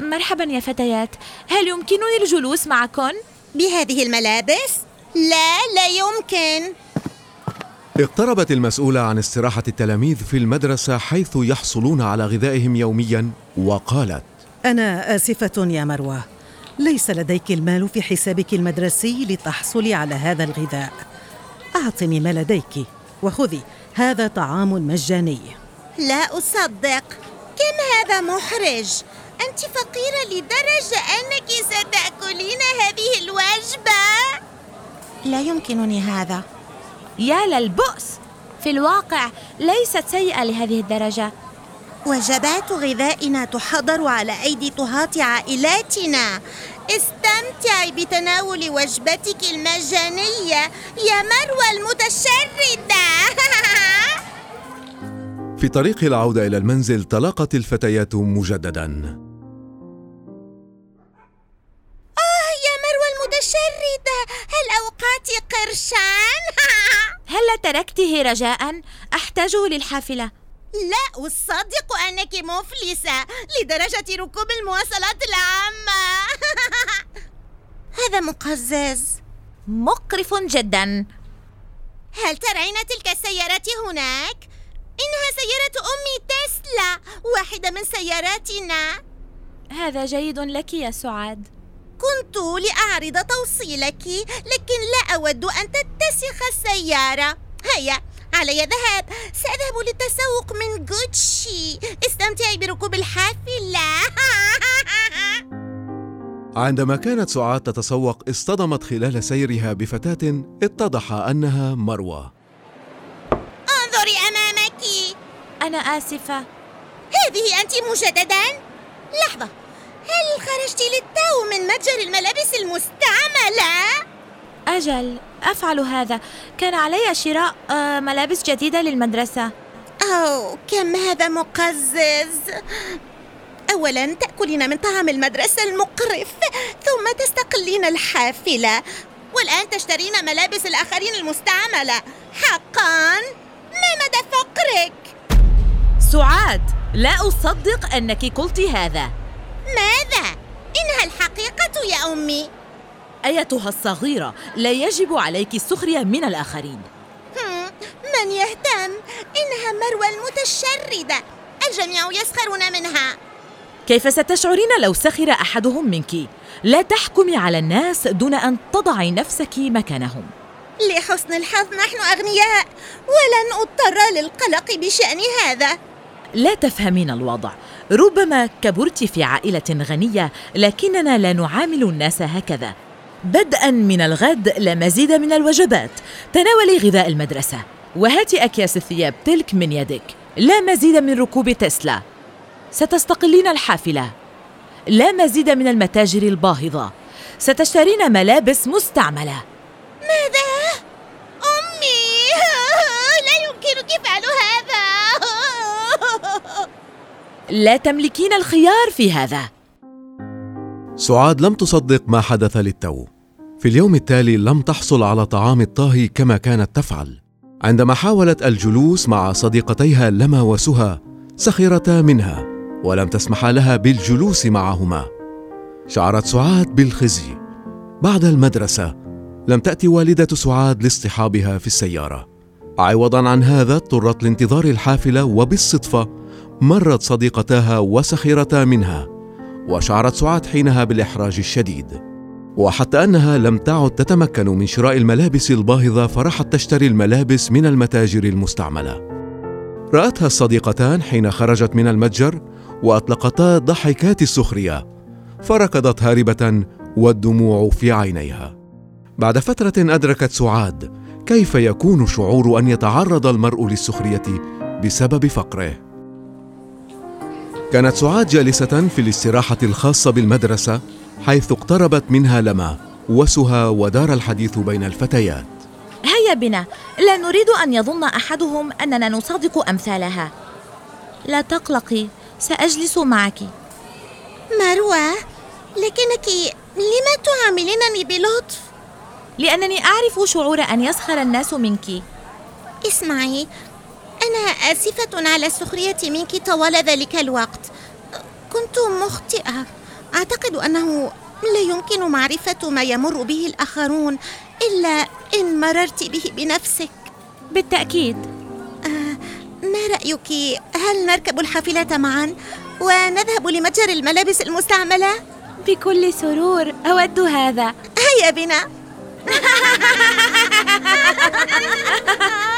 مرحبا يا فتيات. هل يمكنني الجلوس معكن؟ بهذه الملابس؟ لا لا يمكن. اقتربت المسؤولة عن استراحة التلاميذ في المدرسة حيث يحصلون على غذائهم يوميا وقالت أنا آسفة يا مروة. ليس لديك المال في حسابك المدرسي لتحصلي على هذا الغذاء. أعطني ما لديك وخذي. هذا طعام مجاني. لا أصدق. كم هذا محرج؟ أنت فقيرة لدرجة أنك ستأكلين هذه الوجبة. لا يمكنني هذا. يا للبؤس في الواقع ليست سيئة لهذه الدرجة. وجبات غذائنا تحضر على أيدي طهاة عائلاتنا. استمتعي بتناول وجبتك المجانية يا مروة المتشردة. في طريق العودة إلى المنزل تلاقت الفتيات مجددا. مروة المتشردة هل أوقعت قرشان؟ هل تركته رجاء؟ أحتاجه للحافلة. لا أصدق أنك مفلسة لدرجة ركوب المواصلات العامة. هذا مقزز. مقرف جدا. هل ترين تلك السيارة هناك؟ إنها سيارة أمي تسلا واحدة من سياراتنا. هذا جيد لك يا سعاد. كنت لأعرض توصيلك لكن لا أود أن تتسخ السيارة. هيا علي ذهاب سأذهب للتسوق من جوتشي استمتعي بركوب الحافلة. عندما كانت سعاد تتسوق اصطدمت خلال سيرها بفتاة اتضح أنها مروة. انظري أمامك. أنا آسفة. هذه أنت مجددا؟ لحظة. هل خرجت للتو من متجر الملابس المستعملة؟ أجل أفعل هذا. كان علي شراء آه، ملابس جديدة للمدرسة. أوه كم هذا مقزز؟ أولا تأكلين من طعام المدرسة المقرف ثم تستقلين الحافلة والآن تشترين ملابس الآخرين المستعملة. حقا ما مدى فقرك؟ سعاد لا أصدق أنك قلت هذا. ماذا؟ إنها الحقيقة يا أمي. أيتها الصغيرة لا يجب عليك السخرية من الآخرين. من يهتم؟ إنها مروة المتشردة. الجميع يسخرون منها. كيف ستشعرين لو سخر أحدهم منك؟ لا تحكمي على الناس دون أن تضعي نفسك مكانهم. لحسن الحظ نحن أغنياء ولن أضطر للقلق بشأن هذا. لا تفهمين الوضع. ربما كبرت في عائلة غنية لكننا لا نعامل الناس هكذا. بدءا من الغد لا مزيد من الوجبات. تناولي غذاء المدرسة. وهاتي أكياس الثياب تلك من يدك. لا مزيد من ركوب تسلا. ستستقلين الحافلة. لا مزيد من المتاجر الباهظة. ستشترين ملابس مستعملة. ماذا؟ أمي لا يمكنك فعل هذا لا تملكين الخيار في هذا. سعاد لم تصدق ما حدث للتو. في اليوم التالي لم تحصل على طعام الطهي كما كانت تفعل. عندما حاولت الجلوس مع صديقتيها لما وسهى سخرتا منها ولم تسمحا لها بالجلوس معهما. شعرت سعاد بالخزي. بعد المدرسة لم تأتي والدة سعاد لاصطحابها في السيارة. عوضا عن هذا اضطرت لانتظار الحافلة وبالصدفة مرت صديقتاها وسخرتا منها وشعرت سعاد حينها بالإحراج الشديد. وحتى أنها لم تعد تتمكن من شراء الملابس الباهظة فرحت تشتري الملابس من المتاجر المستعملة. رأتها الصديقتان حين خرجت من المتجر وأطلقتا ضحكات السخرية. فركضت هاربة والدموع في عينيها. بعد فترة أدركت سعاد كيف يكون شعور أن يتعرض المرء للسخرية بسبب فقره. كانت سعاد جالسة في الاستراحة الخاصة بالمدرسة حيث اقتربت منها لما وسهى ودار الحديث بين الفتيات. هيا بنا. لا نريد أن يظن أحدهم أننا نصادق أمثالها. لا تقلقي سأجلس معك. مروة لكنك لما تعاملينني بلطف؟ لأنني أعرف شعور أن يسخر الناس منك. اسمعي أنا آسفة على السخرية منك طوال ذلك الوقت. كنت مخطئة. أعتقد أنه لا يمكن معرفة ما يمر به الآخرون إلا إن مررت به بنفسك. بالتأكيد. آه ما رأيك؟ هل نركب الحافلة معا ونذهب لمتجر الملابس المستعملة؟ بكل سرور أود هذا. هيا بنا.